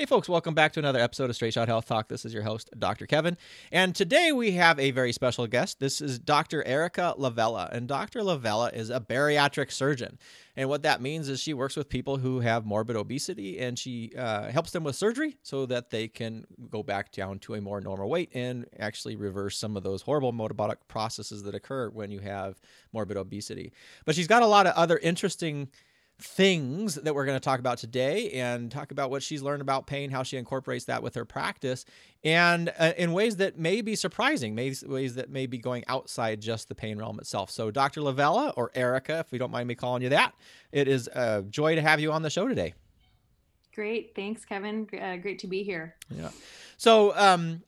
Hey, folks, welcome back to another episode of Straight Shot Health Talk. This is your host, Dr. Kevin. And today we have a very special guest. This is Dr. Erika La Vella. And Dr. La Vella is a bariatric surgeon. And what that means is she works with people who have morbid obesity and she uh, helps them with surgery so that they can go back down to a more normal weight and actually reverse some of those horrible metabolic processes that occur when you have morbid obesity. But she's got a lot of other interesting things that we're going to talk about today and talk about what she's learned about pain, how she incorporates that with her practice, and uh, in ways that may be surprising, may, ways that may be going outside just the pain realm itself. So, Dr. La Vella, or Erika, if you don't mind me calling you that, it is a joy to have you on the show today. Great. Thanks, Kevin. Uh, great to be here. Yeah. So, um,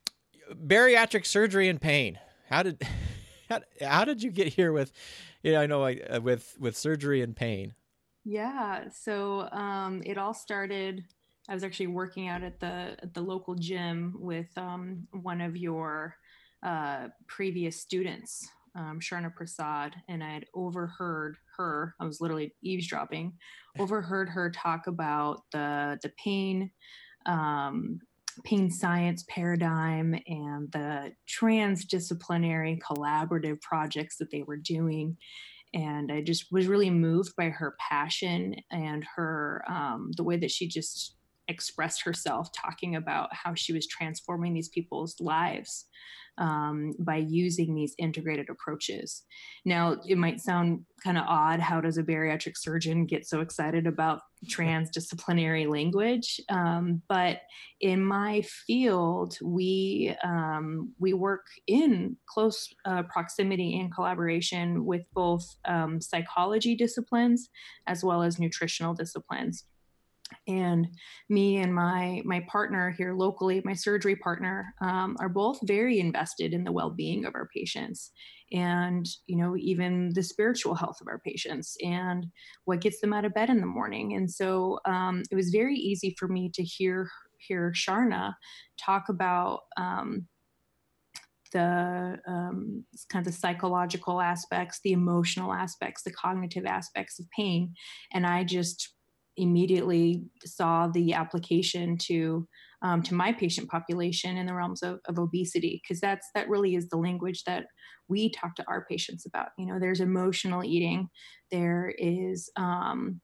bariatric surgery and pain. How did how, how did you get here with, you know, I know uh, with with surgery and pain? Yeah. So um, it all started. I was actually working out at the at the local gym with um, one of your uh, previous students, um, Sharna Prasad, and I had overheard her. I was literally eavesdropping, overheard her talk about the the pain. Um, pain science paradigm and the transdisciplinary collaborative projects that they were doing and I just was really moved by her passion and her um, the way that she just expressed herself, talking about how she was transforming these people's lives um, by using these integrated approaches. Now, it might sound kind of odd. How does a bariatric surgeon get so excited about transdisciplinary language? Um, but in my field, we um, we work in close uh, proximity and collaboration with both um, psychology disciplines as well as nutritional disciplines and me and my my partner here locally my surgery partner um, are both very invested in the well-being of our patients and you know even the spiritual health of our patients and what gets them out of bed in the morning. And so um, it was very easy for me to hear hear sharna talk about um, the um, kind of the psychological aspects, the emotional aspects, the cognitive aspects of pain, and I just immediately saw the application to um, to my patient population in the realms of, of obesity because that's that really is the language that we talk to our patients about. You know there's emotional eating there is um,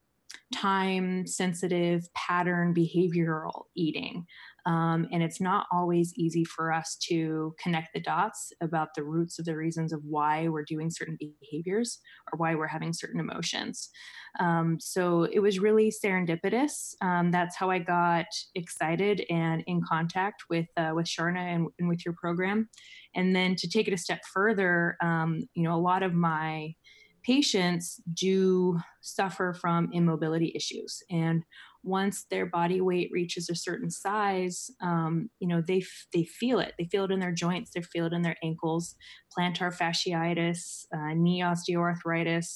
time sensitive pattern behavioral eating um, and it's not always easy for us to connect the dots about the roots of the reasons of why we're doing certain behaviors or why we're having certain emotions. Um, so it was really serendipitous. Um, that's how I got excited and in contact with uh, with Sharna and, and, with your program. And then to take it a step further, um, you know, a lot of my patients do suffer from immobility issues and once their body weight reaches a certain size, um, you know, they, they feel it. They feel it in their joints, they feel it in their ankles, plantar fasciitis, uh, knee osteoarthritis.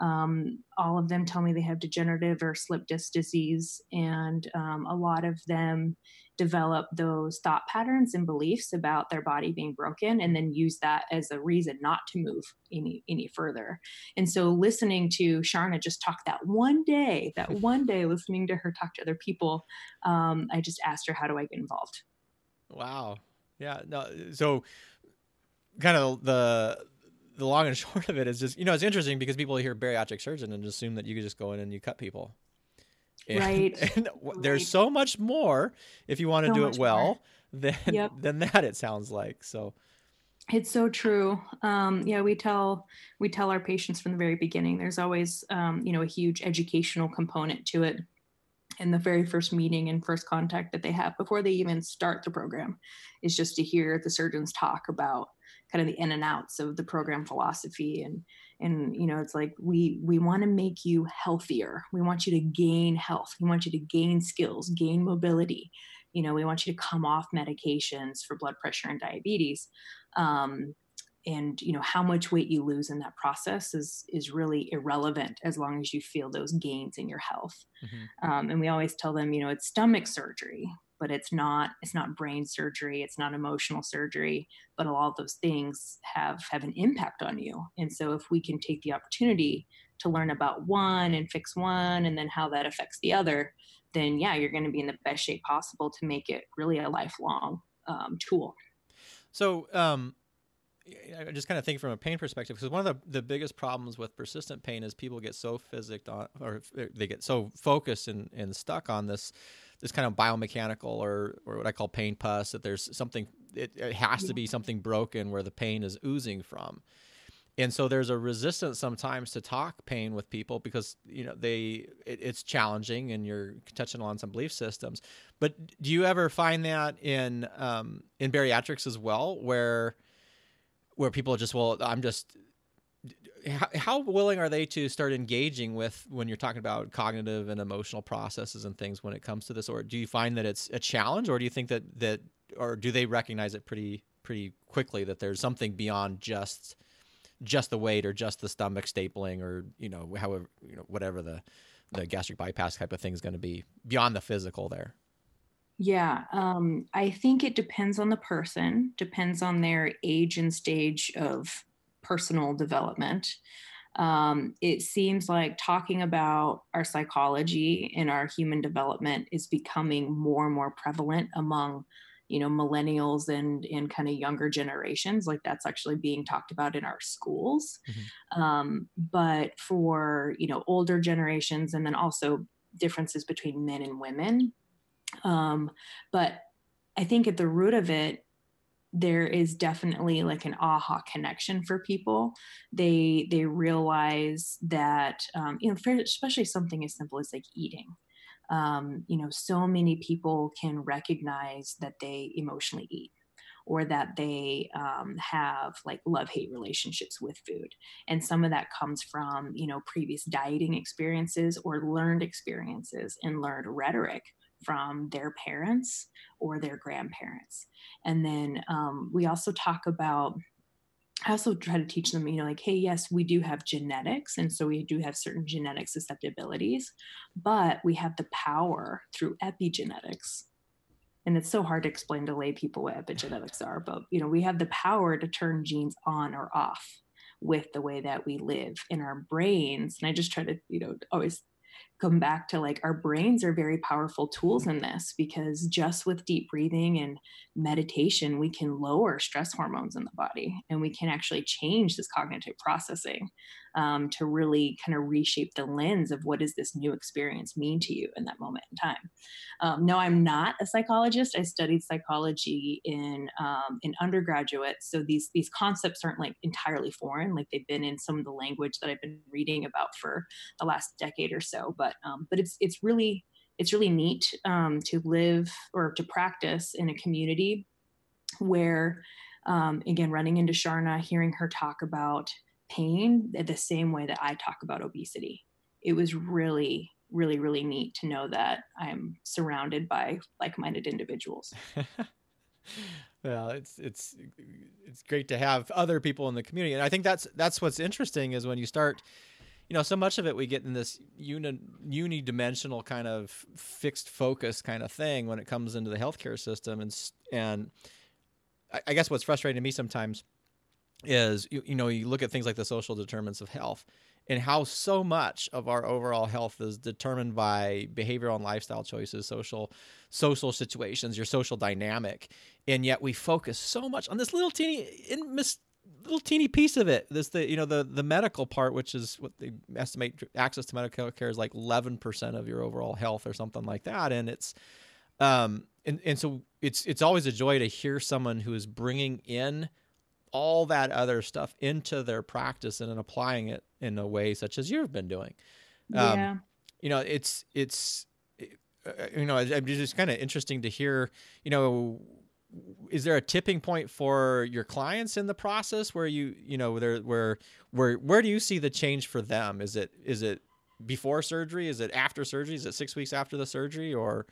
Um, all of them tell me they have degenerative or slip disc disease, and um, a lot of them develop those thought patterns and beliefs about their body being broken and then use that as a reason not to move any any further. And so listening to sharna just talk that one day that one day listening to her talk to other people um, i just asked her how do i get involved? Wow. Yeah no so kind of the the long and short of it is just you know it's interesting because people hear bariatric surgeon and assume that you could just go in and you cut people and, right. And there's so much more if you want to so do it well than yep. than that. It sounds like so. It's so true. Um, yeah, we tell we tell our patients from the very beginning. There's always um, you know a huge educational component to it in the very first meeting and first contact that they have before they even start the program is just to hear the surgeons talk about kind of the in and outs of the program philosophy and and you know it's like we we want to make you healthier. We want you to gain health. We want you to gain skills gain mobility. You know we want you to come off medications for blood pressure and diabetes. Um, and you know how much weight you lose in that process is is really irrelevant as long as you feel those gains in your health. Mm-hmm. um, and we always tell them you know it's stomach surgery but it's not it's not brain surgery it's not emotional surgery but all of those things have have an impact on you and so if we can take the opportunity to learn about one and fix one and then how that affects the other then yeah, you're going to be in the best shape possible to make it really a lifelong um, tool. So, um, I just kind of think from a pain perspective because one of the, the biggest problems with persistent pain is people get so physicked on or they get so focused and, and stuck on this this kind of biomechanical or or what I call pain pus that there's something it, it has to be something broken where the pain is oozing from. And so there's a resistance sometimes to talk pain with people because you know they it, it's challenging and you're touching on some belief systems. But do you ever find that in um, in bariatrics as well where where people are just well i'm just how, willing are they to start engaging with when you're talking about cognitive and emotional processes and things when it comes to this? Or do you find that it's a challenge or do you think that that or do they recognize it pretty pretty quickly that there's something beyond just just the weight or just the stomach stapling or you know however you know whatever the the gastric bypass type of thing is going to be beyond the physical there? Yeah um, i think it depends on the person depends on their age and stage of personal development. Um, it seems like talking about our psychology and our human development is becoming more and more prevalent among you know millennials and and kind of younger generations. Like that's actually being talked about in our schools. Mm-hmm. um, but for you know older generations and then also differences between men and women. Um, but i think at the root of it there is definitely like an aha connection for people. They they realize that um, you know especially something as simple as like eating. Um, you know, so many people can recognize that they emotionally eat or that they um, have like love hate relationships with food. And some of that comes from you know previous dieting experiences or learned experiences and learned rhetoric from their parents or their grandparents and then um, we also talk about I also try to teach them, you know, like, hey, yes, we do have genetics. And so we do have certain genetic susceptibilities, but we have the power through epigenetics. And it's so hard to explain to lay people what epigenetics are, but, you know, we have the power to turn genes on or off with the way that we live in our brains. And I just try to, you know, always come back to like our brains are very powerful tools in this because just with deep breathing and meditation we can lower stress hormones in the body and we can actually change this cognitive processing um, to really kind of reshape the lens of what does this new experience mean to you in that moment in time. Um, no, I'm not a psychologist. I studied psychology in um, in undergraduate, so these these concepts aren't like entirely foreign. Like they've been in some of the language that I've been reading about for the last decade or so. But um, but it's it's really it's really neat um, to live or to practice in a community where um, again running into sharna hearing her talk about pain the same way that I talk about obesity. It was really, really, really neat to know that I'm surrounded by like-minded individuals. well, it's it's it's great to have other people in the community, and I think that's that's what's interesting is when you start. You know, so much of it we get in this uni unidimensional kind of fixed focus kind of thing when it comes into the healthcare system, and and I guess what's frustrating to me sometimes is you, you know you look at things like the social determinants of health and how so much of our overall health is determined by behavioral and lifestyle choices social social situations your social dynamic and yet we focus so much on this little teeny in mis- little teeny piece of it this the you know the the medical part which is what they estimate access to medical care is like 11% of your overall health or something like that and it's um and and so it's it's always a joy to hear someone who is bringing in all that other stuff into their practice and then applying it in a way such as you've been doing. Um, yeah. You know, it's it's uh, you know, it's just kind of interesting to hear. You know, is there a tipping point for your clients in the process where you you know where where where where do you see the change for them? Is it is it before surgery? Is it after surgery? Is it six weeks after the surgery or?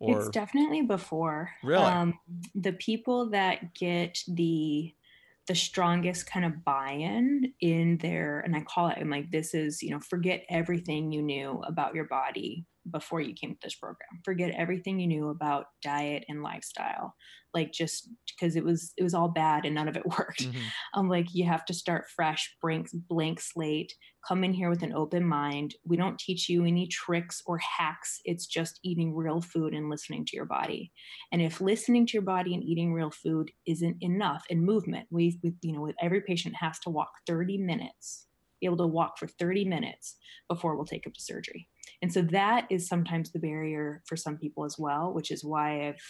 Or... It's definitely before. Really? Um, the people that get the the strongest kind of buy-in in there and i call it i'm like this is you know forget everything you knew about your body before you came to this program. Forget everything you knew about diet and lifestyle. Like just because it was it was all bad and none of it worked. Mm-hmm. I'm like, you have to start fresh, blank, blank slate. Come in here with an open mind. We don't teach you any tricks or hacks. It's just eating real food and listening to your body. And if listening to your body and eating real food isn't enough, and movement, we, we you know, with every patient has to walk 30 minutes be able to walk for 30 minutes before we'll take them to surgery. And so that is sometimes the barrier for some people as well, which is why I've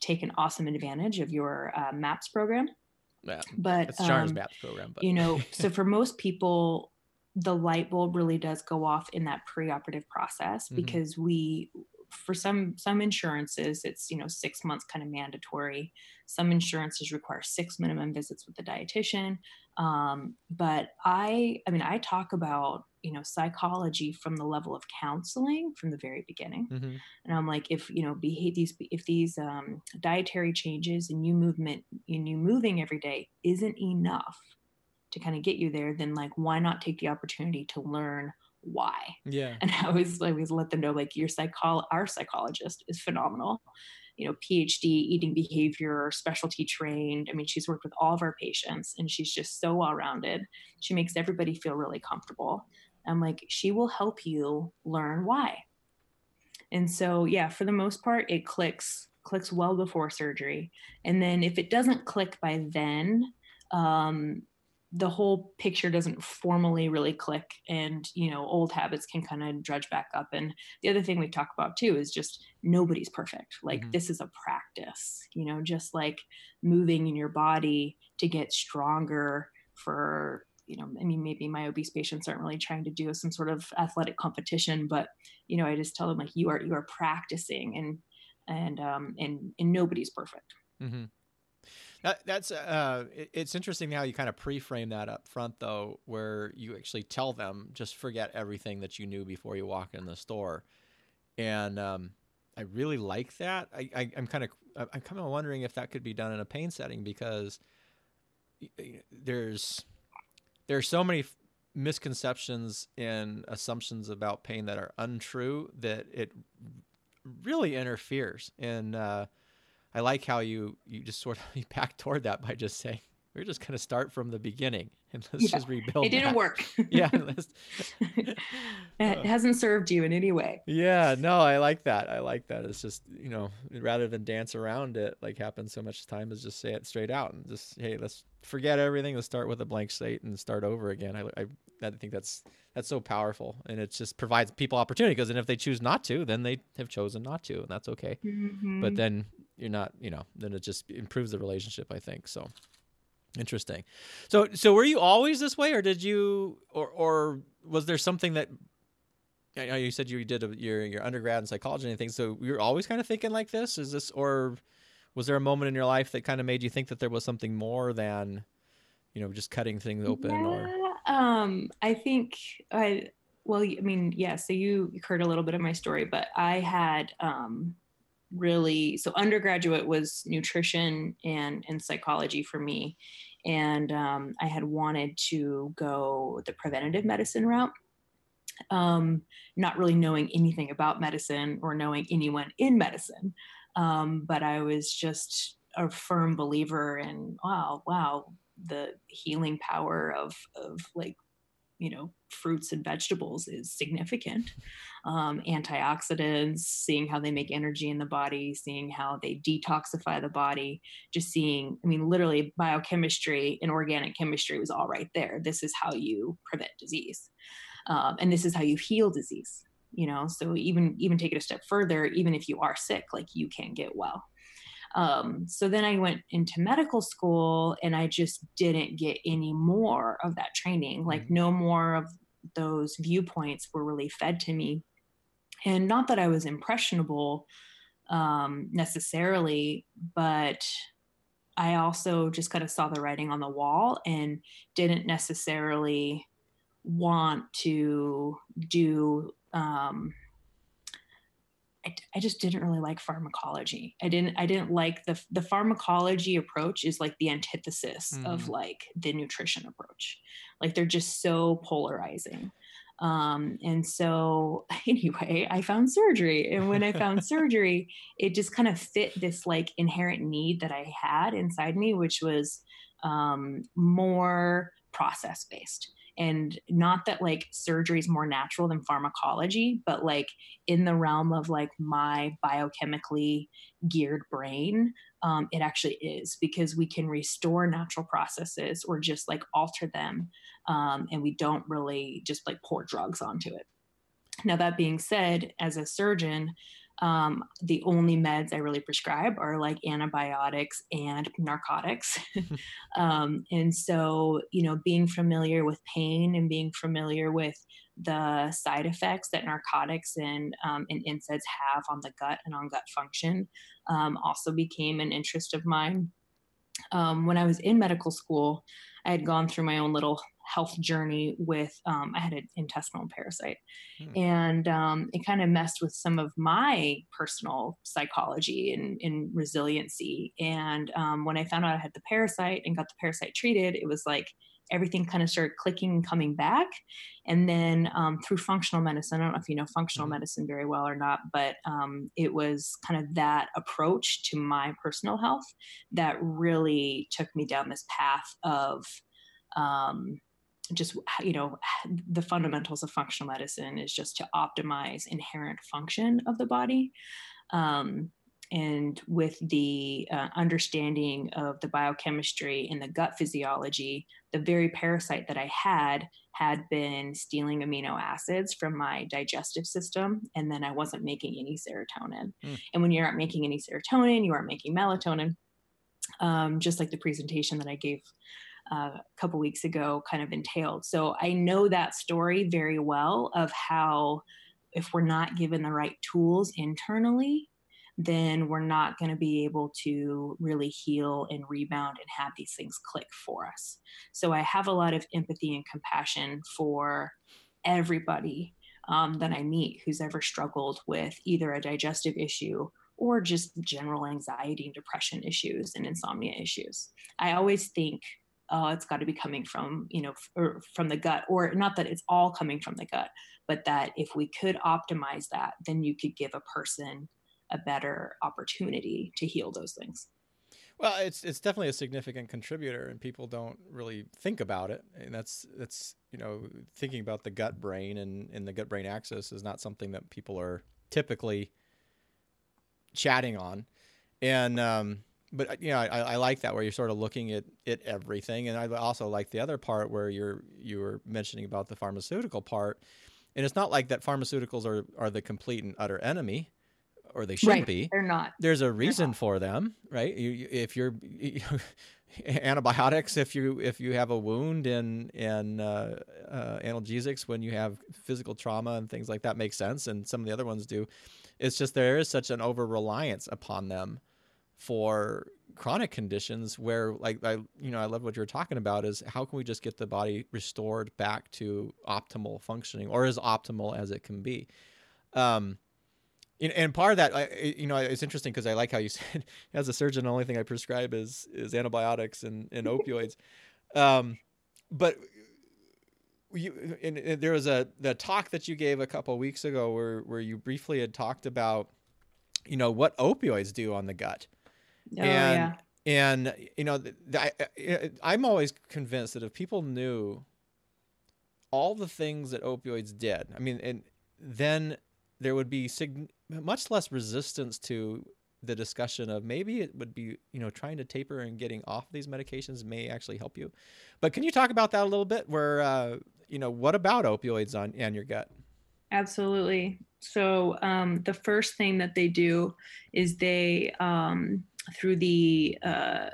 taken awesome advantage of your uh, MAPS program. Yeah, but it's Char's um, MAPS program. But. you know, so for most people, the light bulb really does go off in that preoperative process mm-hmm. because we for some some insurances it's you know six months kind of mandatory some insurances require six minimum visits with the dietitian um, but i i mean i talk about you know psychology from the level of counseling from the very beginning mm-hmm. and i'm like if you know behave these if these um, dietary changes and you movement and you moving every day isn't enough to kind of get you there then like why not take the opportunity to learn why. Yeah. And I always I always let them know like your psychol our psychologist is phenomenal. You know, PhD, eating behavior, specialty trained. I mean, she's worked with all of our patients and she's just so well rounded. She makes everybody feel really comfortable. I'm like, she will help you learn why. And so, yeah, for the most part, it clicks clicks well before surgery. And then if it doesn't click by then, um, the whole picture doesn't formally really click and you know old habits can kind of drudge back up and the other thing we talk about too is just nobody's perfect like mm-hmm. this is a practice you know just like moving in your body to get stronger for you know i mean maybe my obese patients aren't really trying to do some sort of athletic competition but you know i just tell them like you are you are practicing and and um and and nobody's perfect mm-hmm. That, that's uh, it's interesting how you kind of pre-frame that up front, though, where you actually tell them just forget everything that you knew before you walk in the store, and um, I really like that. I, I am kind of I'm kind of wondering if that could be done in a pain setting because there's there's so many misconceptions and assumptions about pain that are untrue that it really interferes. And Uh, I like how you you just sort of you back toward that by just saying we're just going to start from the beginning and let's yeah, just rebuild. It didn't that. work. yeah, it uh, hasn't served you in any way. Yeah, no, I like that. I like that. It's just you know rather than dance around it like happens so much time is just say it straight out and just hey let's forget everything. Let's start with a blank slate and start over again. I I, I think that's that's so powerful and it just provides people opportunity because then if they choose not to then they have chosen not to and that's okay. Mm-hmm. But then you're not you know then it just improves the relationship i think so interesting. So so were you always this way or did you or or was there something that I know you said you did a, your your undergrad in psychology and anything so you were always kind of thinking like this? Is this or was there a moment in your life that kind of made you think that there was something more than you know just cutting things open yeah, or um i think i well i mean yeah so you heard a little bit of my story but i had um really so undergraduate was nutrition and and psychology for me. And um, i had wanted to go the preventative medicine route um, not really knowing anything about medicine or knowing anyone in medicine. Um, but i was just a firm believer in wow wow the healing power of of like you know fruits and vegetables is significant. Um, antioxidants seeing how they make energy in the body seeing how they detoxify the body just seeing i mean literally biochemistry and organic chemistry was all right there. This is how you prevent disease. Um, and this is how you heal disease you know? So even even take it a step further even if you are sick like you can get well um, so then I went into medical school and I just didn't get any more of that training. Like, mm-hmm. no more of those viewpoints were really fed to me. And not that I was impressionable um, necessarily, but I also just kind of saw the writing on the wall and didn't necessarily want to do um, I, I, just didn't really like pharmacology. I didn't I didn't like the the pharmacology approach is like the antithesis mm. of like the nutrition approach. Like they're just so polarizing. Um, and so, anyway, I found surgery. And when I found surgery, it just kind of fit this like inherent need that I had inside me, which was um, more process based and not that like surgery is more natural than pharmacology but like in the realm of like my biochemically geared brain um, it actually is because we can restore natural processes or just like alter them um, and we don't really just like pour drugs onto it. Now that being said as a surgeon um, the only meds I really prescribe are like antibiotics and narcotics. um, and so, you know, being familiar with pain and being familiar with the side effects that narcotics and, um, and NSAIDs have on the gut and on gut function um, also became an interest of mine. Um, when I was in medical school, I had gone through my own little health journey with um, I had an intestinal parasite, hmm. and um, it kind of messed with some of my personal psychology and, and resiliency. And um, when I found out I had the parasite and got the parasite treated, it was like everything kind of started clicking and coming back. And then um, through functional medicine, I don't know if you know functional mm-hmm. medicine very well or not, but um, it was kind of that approach to my personal health that really took me down this path of um, just you know the fundamentals of functional medicine is just to optimize inherent function of the body um, and with the uh, understanding of the biochemistry and the gut physiology the very parasite that i had had been stealing amino acids from my digestive system and then i wasn't making any serotonin mm. and when you aren't making any serotonin you aren't making melatonin um, just like the presentation that i gave a couple weeks ago kind of entailed. So I know that story very well of how if we're not given the right tools internally, then we're not going to be able to really heal and rebound and have these things click for us. So I have a lot of empathy and compassion for everybody um, that I meet who's ever struggled with either a digestive issue or just general anxiety and depression issues and insomnia issues. I always think oh, it's got to be coming from, you know, f- from the gut, or not that it's all coming from the gut, but that if we could optimize that, then you could give a person a better opportunity to heal those things. Well, it's it's definitely a significant contributor, and people don't really think about it. And that's that's you know thinking about the gut brain and and the gut brain axis is not something that people are typically chatting on. And um, but uh, you know, I, I like that where you're sort of looking at, at everything, and I also like the other part where you're you were mentioning about the pharmaceutical part, and it's not like that pharmaceuticals are are the complete and utter enemy, or they should right. be. They're not. There's a reason for them, right? You, if you're you antibiotics, if you if you have a wound, and and uh, uh, analgesics when you have physical trauma and things like that makes sense, and some of the other ones do. It's just there is such an over reliance upon them for chronic conditions where like I you know I love what you're talking about is how can we just get the body restored back to optimal functioning or as optimal as it can be? Um and part of that you know it's interesting because I like how you said as a surgeon the only thing I prescribe is is antibiotics and, and opioids. Um but you and, and there was a the talk that you gave a couple weeks ago where where you briefly had talked about you know what opioids do on the gut Oh, and yeah. and you know, I, I'm always convinced that if people knew all the things that opioids did, I mean, and then there would be sig- much less resistance to the discussion of maybe it would be you know trying to taper and getting off these medications may actually help you. But can you talk about that a little bit where uh, you know what about opioids on and your gut? Absolutely. So um, the first thing that they do is they um, through the uh,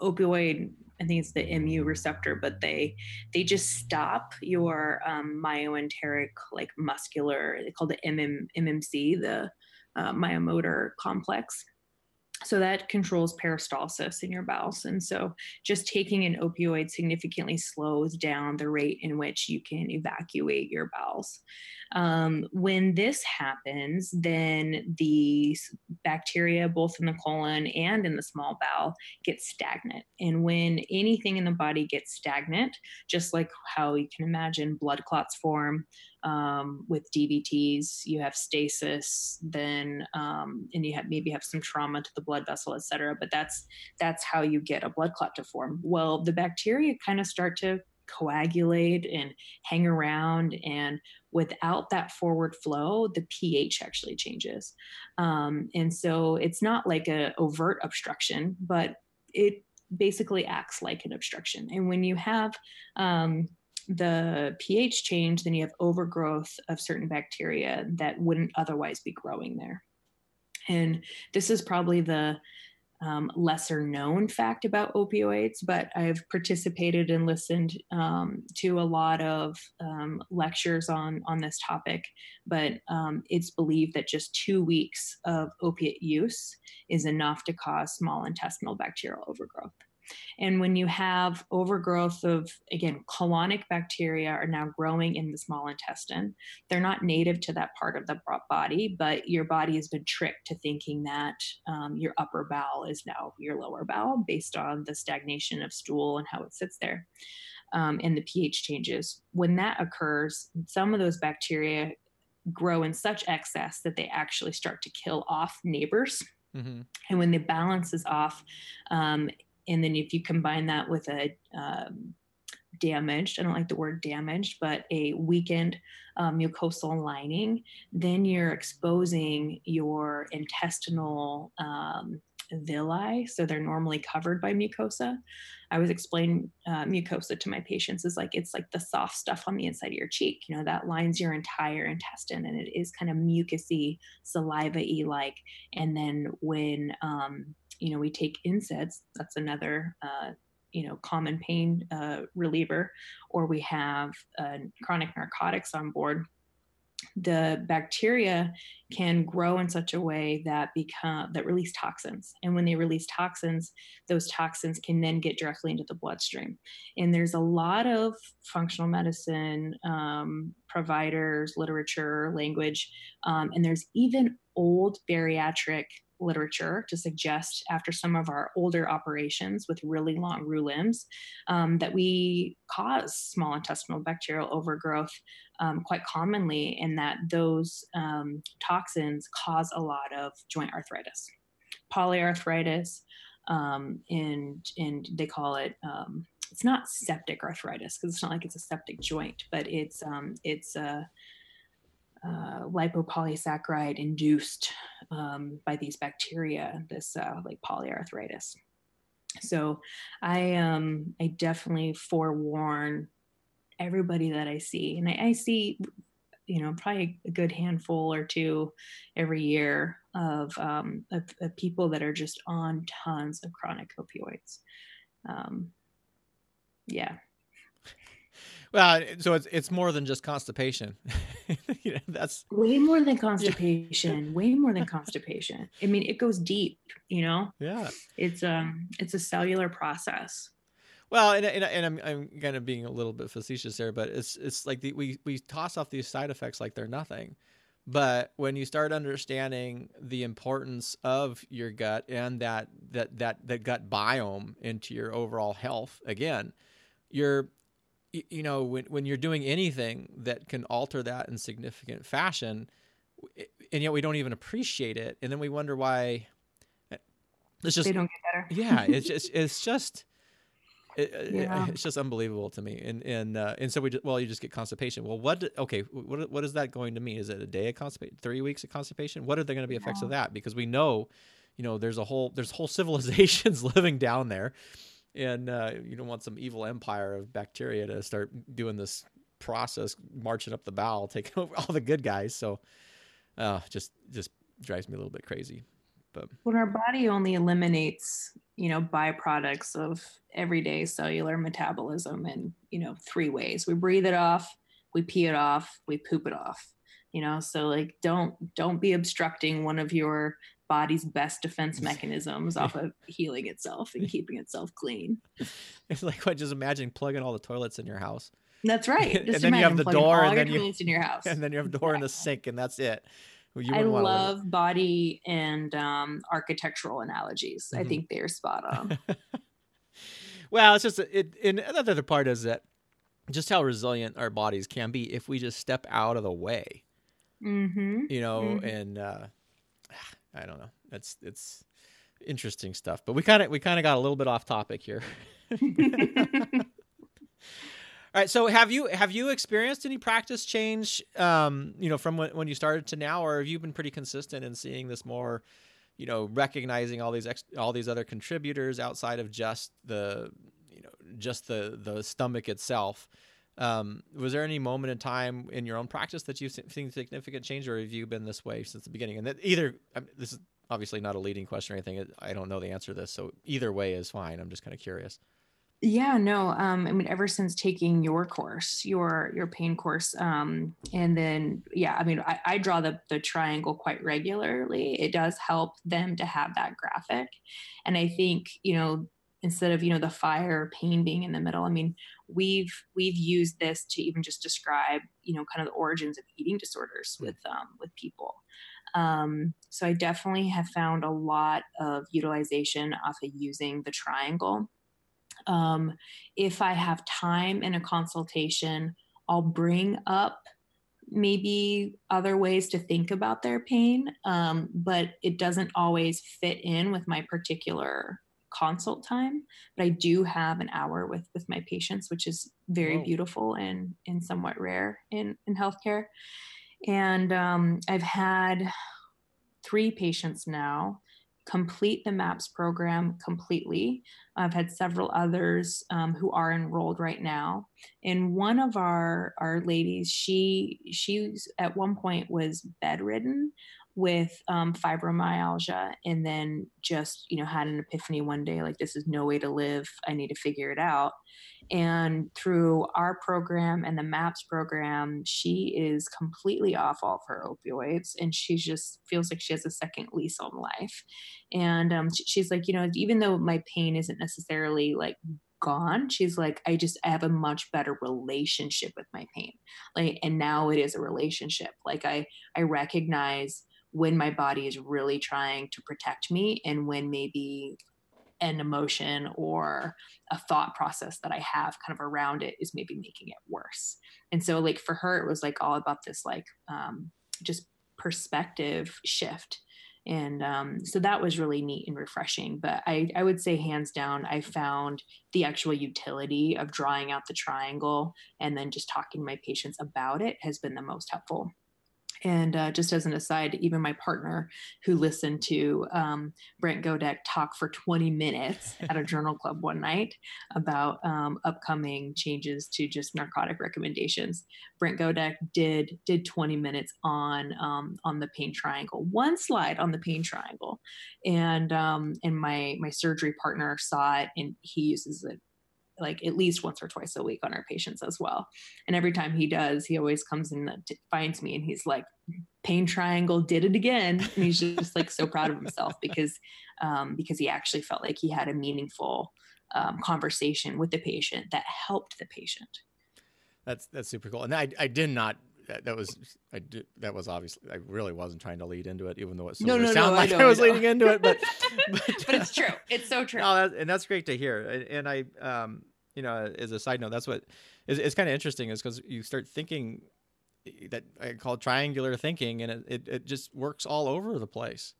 opioid I think it's the MU receptor, but they they just stop your um, myoenteric like muscular. They call it MM, MMC, the uh, myomotor complex, so that controls peristalsis in your bowels. And so just taking an opioid significantly slows down the rate in which you can evacuate your bowels. Um, when this happens then the bacteria both in the colon and in the small bowel get stagnant. And when anything in the body gets stagnant just like how you can imagine blood clots form um, with DVTs, you have stasis, then um, and you have maybe have some trauma to the blood vessel, et cetera. But that's that's how you get a blood clot to form. Well, the bacteria kind of start to coagulate and hang around, and without that forward flow, the pH actually changes. Um, and so it's not like a overt obstruction, but it basically acts like an obstruction. And when you have um, the pH change, then you have overgrowth of certain bacteria that wouldn't otherwise be growing there. And this is probably the um, lesser known fact about opioids, but I've participated and listened um, to a lot of um, lectures on on this topic. But um, it's believed that just two weeks of opiate use is enough to cause small intestinal bacterial overgrowth. And when you have overgrowth of, again, colonic bacteria are now growing in the small intestine, they're not native to that part of the body, but your body has been tricked to thinking that um, your upper bowel is now your lower bowel based on the stagnation of stool and how it sits there. Um, and the pH changes. When that occurs, some of those bacteria grow in such excess that they actually start to kill off neighbors. Mm-hmm. And when the balance is off, um, and then if you combine that with a um, damaged, I don't like the word damaged, but a weakened um, mucosal lining, then you're exposing your intestinal um, villi. So they're normally covered by mucosa. I was explaining uh, mucosa to my patients is like it's like the soft stuff on the inside of your cheek, you know, that lines your entire intestine and it is kind of mucousy, saliva y like. And then when, um, you know, we take NSAIDs, that's another, uh, you know, common pain uh, reliever, or we have uh, chronic narcotics on board. The bacteria can grow in such a way that become that release toxins, and when they release toxins, those toxins can then get directly into the bloodstream. And there's a lot of functional medicine um, providers, literature, language, um, and there's even old bariatric literature to suggest after some of our older operations with really long roux limbs um, that we cause small intestinal bacterial overgrowth um, quite commonly and that those um, toxins cause a lot of joint arthritis polyarthritis um, and and they call it um, it's not septic arthritis because it's not like it's a septic joint but it's um, it's a uh, lipopolysaccharide induced um, by these bacteria, this uh, like polyarthritis. So I um I definitely forewarn everybody that I see, and I, I see you know probably a good handful or two every year of, um, of, of people that are just on tons of chronic opioids. Um, yeah, well, so it's it's more than just constipation. you know, that's way more than constipation. Yeah. way more than constipation. I mean, it goes deep. You know. Yeah. It's um, it's a cellular process. Well, and, and, and I'm I'm kind of being a little bit facetious there, but it's it's like the, we we toss off these side effects like they're nothing, but when you start understanding the importance of your gut and that that that that gut biome into your overall health, again, you're you know when when you're doing anything that can alter that in significant fashion and yet we don't even appreciate it and then we wonder why eh, it's just they don't get better. Yeah it's just it's just it, yeah. it's just unbelievable to me and and uh, and so we just, well you just get constipation. Well what okay what what is that going to mean? Is it a day of constipation three weeks of constipation? What are there going to be effects yeah. of that? Because we know you know there's a whole there's whole civilizations living down there and uh, you don't want some evil empire of bacteria to start doing this process, marching up the bowel, taking over all the good guys. So, uh, just just drives me a little bit crazy. But when our body only eliminates, you know, byproducts of everyday cellular metabolism in you know three ways: we breathe it off, we pee it off, we poop it off. You know, so like don't don't be obstructing one of your body's best defense mechanisms off of healing itself and keeping itself clean. It's like what just imagine plugging all the toilets in your house. That's right. Just and then you have the door and then you in your house. And then you have a door and the sink and that's it. You I love body and um, architectural analogies. Mm-hmm. I think they're spot on. well, it's just it. And another part is that just how resilient our bodies can be if we just step out of the way. Mm-hmm. You know, mm-hmm. and uh, I don't know. That's it's interesting stuff. But we kind of we kind of got a little bit off topic here. All right. So have you have you experienced any practice change, um, you know, from when, when you started to now, or have you been pretty consistent in seeing this more, you know, recognizing all these ex- all these other contributors outside of just the, you know, just the the stomach itself? Um, was there any moment in time in your own practice that you've seen significant change, or have you been this way since the beginning? And that either I mean, this is obviously not a leading question or anything. I don't know the answer to this, so either way is fine. I'm just kind of curious. Yeah, no. Um, I mean, ever since taking your course, your your pain course, um, and then yeah, I mean, I, I draw the the triangle quite regularly. It does help them to have that graphic, and I think you know instead of you know the fire pain being in the middle. I mean, we've we've used this to even just describe you know kind of the origins of eating disorders with um, with people. Um, so I definitely have found a lot of utilization off of using the triangle um, if I have time in a consultation, I'll bring up maybe other ways to think about their pain, um, but it doesn't always fit in with my particular consult time. But I do have an hour with with my patients, which is very beautiful and and somewhat rare in in healthcare. And um, I've had three patients now complete the MAPS program completely. I've had several others um, who are enrolled right now. And one of our our ladies, she she at one point was bedridden with um, fibromyalgia, and then just you know had an epiphany one day, like this is no way to live. I need to figure it out. And through our program and the MAPS program, she is completely off all of her opioids and she just feels like she has a second lease on life. And um, she's like, you know, even though my pain isn't necessarily like gone she's like i just I have a much better relationship with my pain like and now it is a relationship like i i recognize when my body is really trying to protect me and when maybe an emotion or a thought process that I have kind of around it is maybe making it worse. And so, like, for her, it was like all about this, like, um, just perspective shift. And um, so that was really neat and refreshing. But I, I would say, hands down, I found the actual utility of drawing out the triangle and then just talking to my patients about it has been the most helpful. And uh, just as an aside, even my partner who listened to um, Brent Godek talk for 20 minutes at a journal club one night about um, upcoming changes to just narcotic recommendations. Brent Godek did did 20 minutes on um, on the pain triangle, one slide on the pain triangle, and um, and my my surgery partner saw it and he uses it like at least once or twice a week on our patients as well. And every time he does, he always comes and finds me and he's like, pain triangle did it again. And he's just like so proud of himself because, um, because he actually felt like he had a meaningful um, conversation with the patient that helped the patient. That's, that's super cool. And I, I did not that, that, was I did that was obviously I really wasn't trying to lead into it, even though it no, no, sounded no, like I, know, I was I leading into it, but but, but it's true. It's so true. No, that, and that's great to hear. And, and I, um, you know, as a side note, that's what is, it's, kind of interesting is because you start thinking that I call triangular thinking, and it, it, it just works all over the place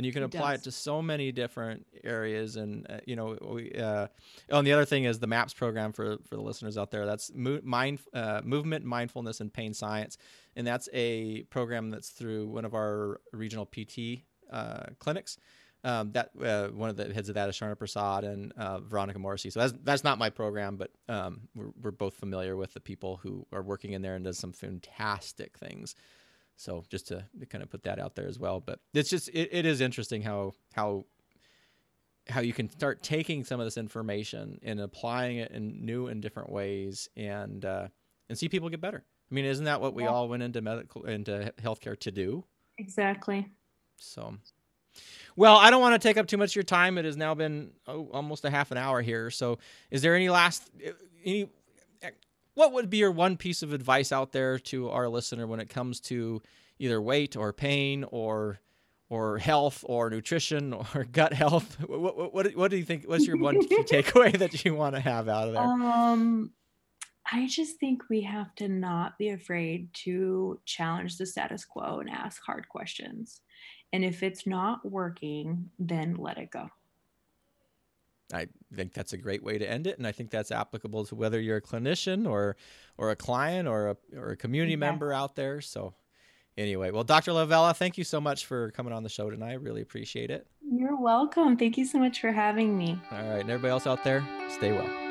and you can it apply does. it to so many different areas and uh, you know we uh, oh, and the other thing is the maps program for for the listeners out there that's mo- mind uh, movement mindfulness and pain science and that's a program that's through one of our regional pt uh, clinics um, that uh, one of the heads of that is Sharna Prasad and uh, Veronica Morrissey. So that's that's not my program, but um, we're, we're both familiar with the people who are working in there and does some fantastic things. So just to, to kind of put that out there as well. But it's just it, it is interesting how how how you can start taking some of this information and applying it in new and different ways and uh, and see people get better. I mean, isn't that what we yeah. all went into medical into healthcare to do? Exactly. So Well, I don't want to take up too much of your time. It has now been oh, almost a half an hour here. So, is there any last any what would be your one piece of advice out there to our listener when it comes to either weight or pain or or health or nutrition or gut health? What, what, what, do you think? What's your one key takeaway that you want to have out of there? Um, I just think we have to not be afraid to challenge the status quo and ask hard questions. And if it's not working, then let it go. I think that's a great way to end it, and I think that's applicable to whether you're a clinician or or a client or a or a community yeah. member out there. So, anyway, well, Dr. La Vella, thank you so much for coming on the show tonight. I really appreciate it. You're welcome. Thank you so much for having me. All right, and everybody else out there, stay well.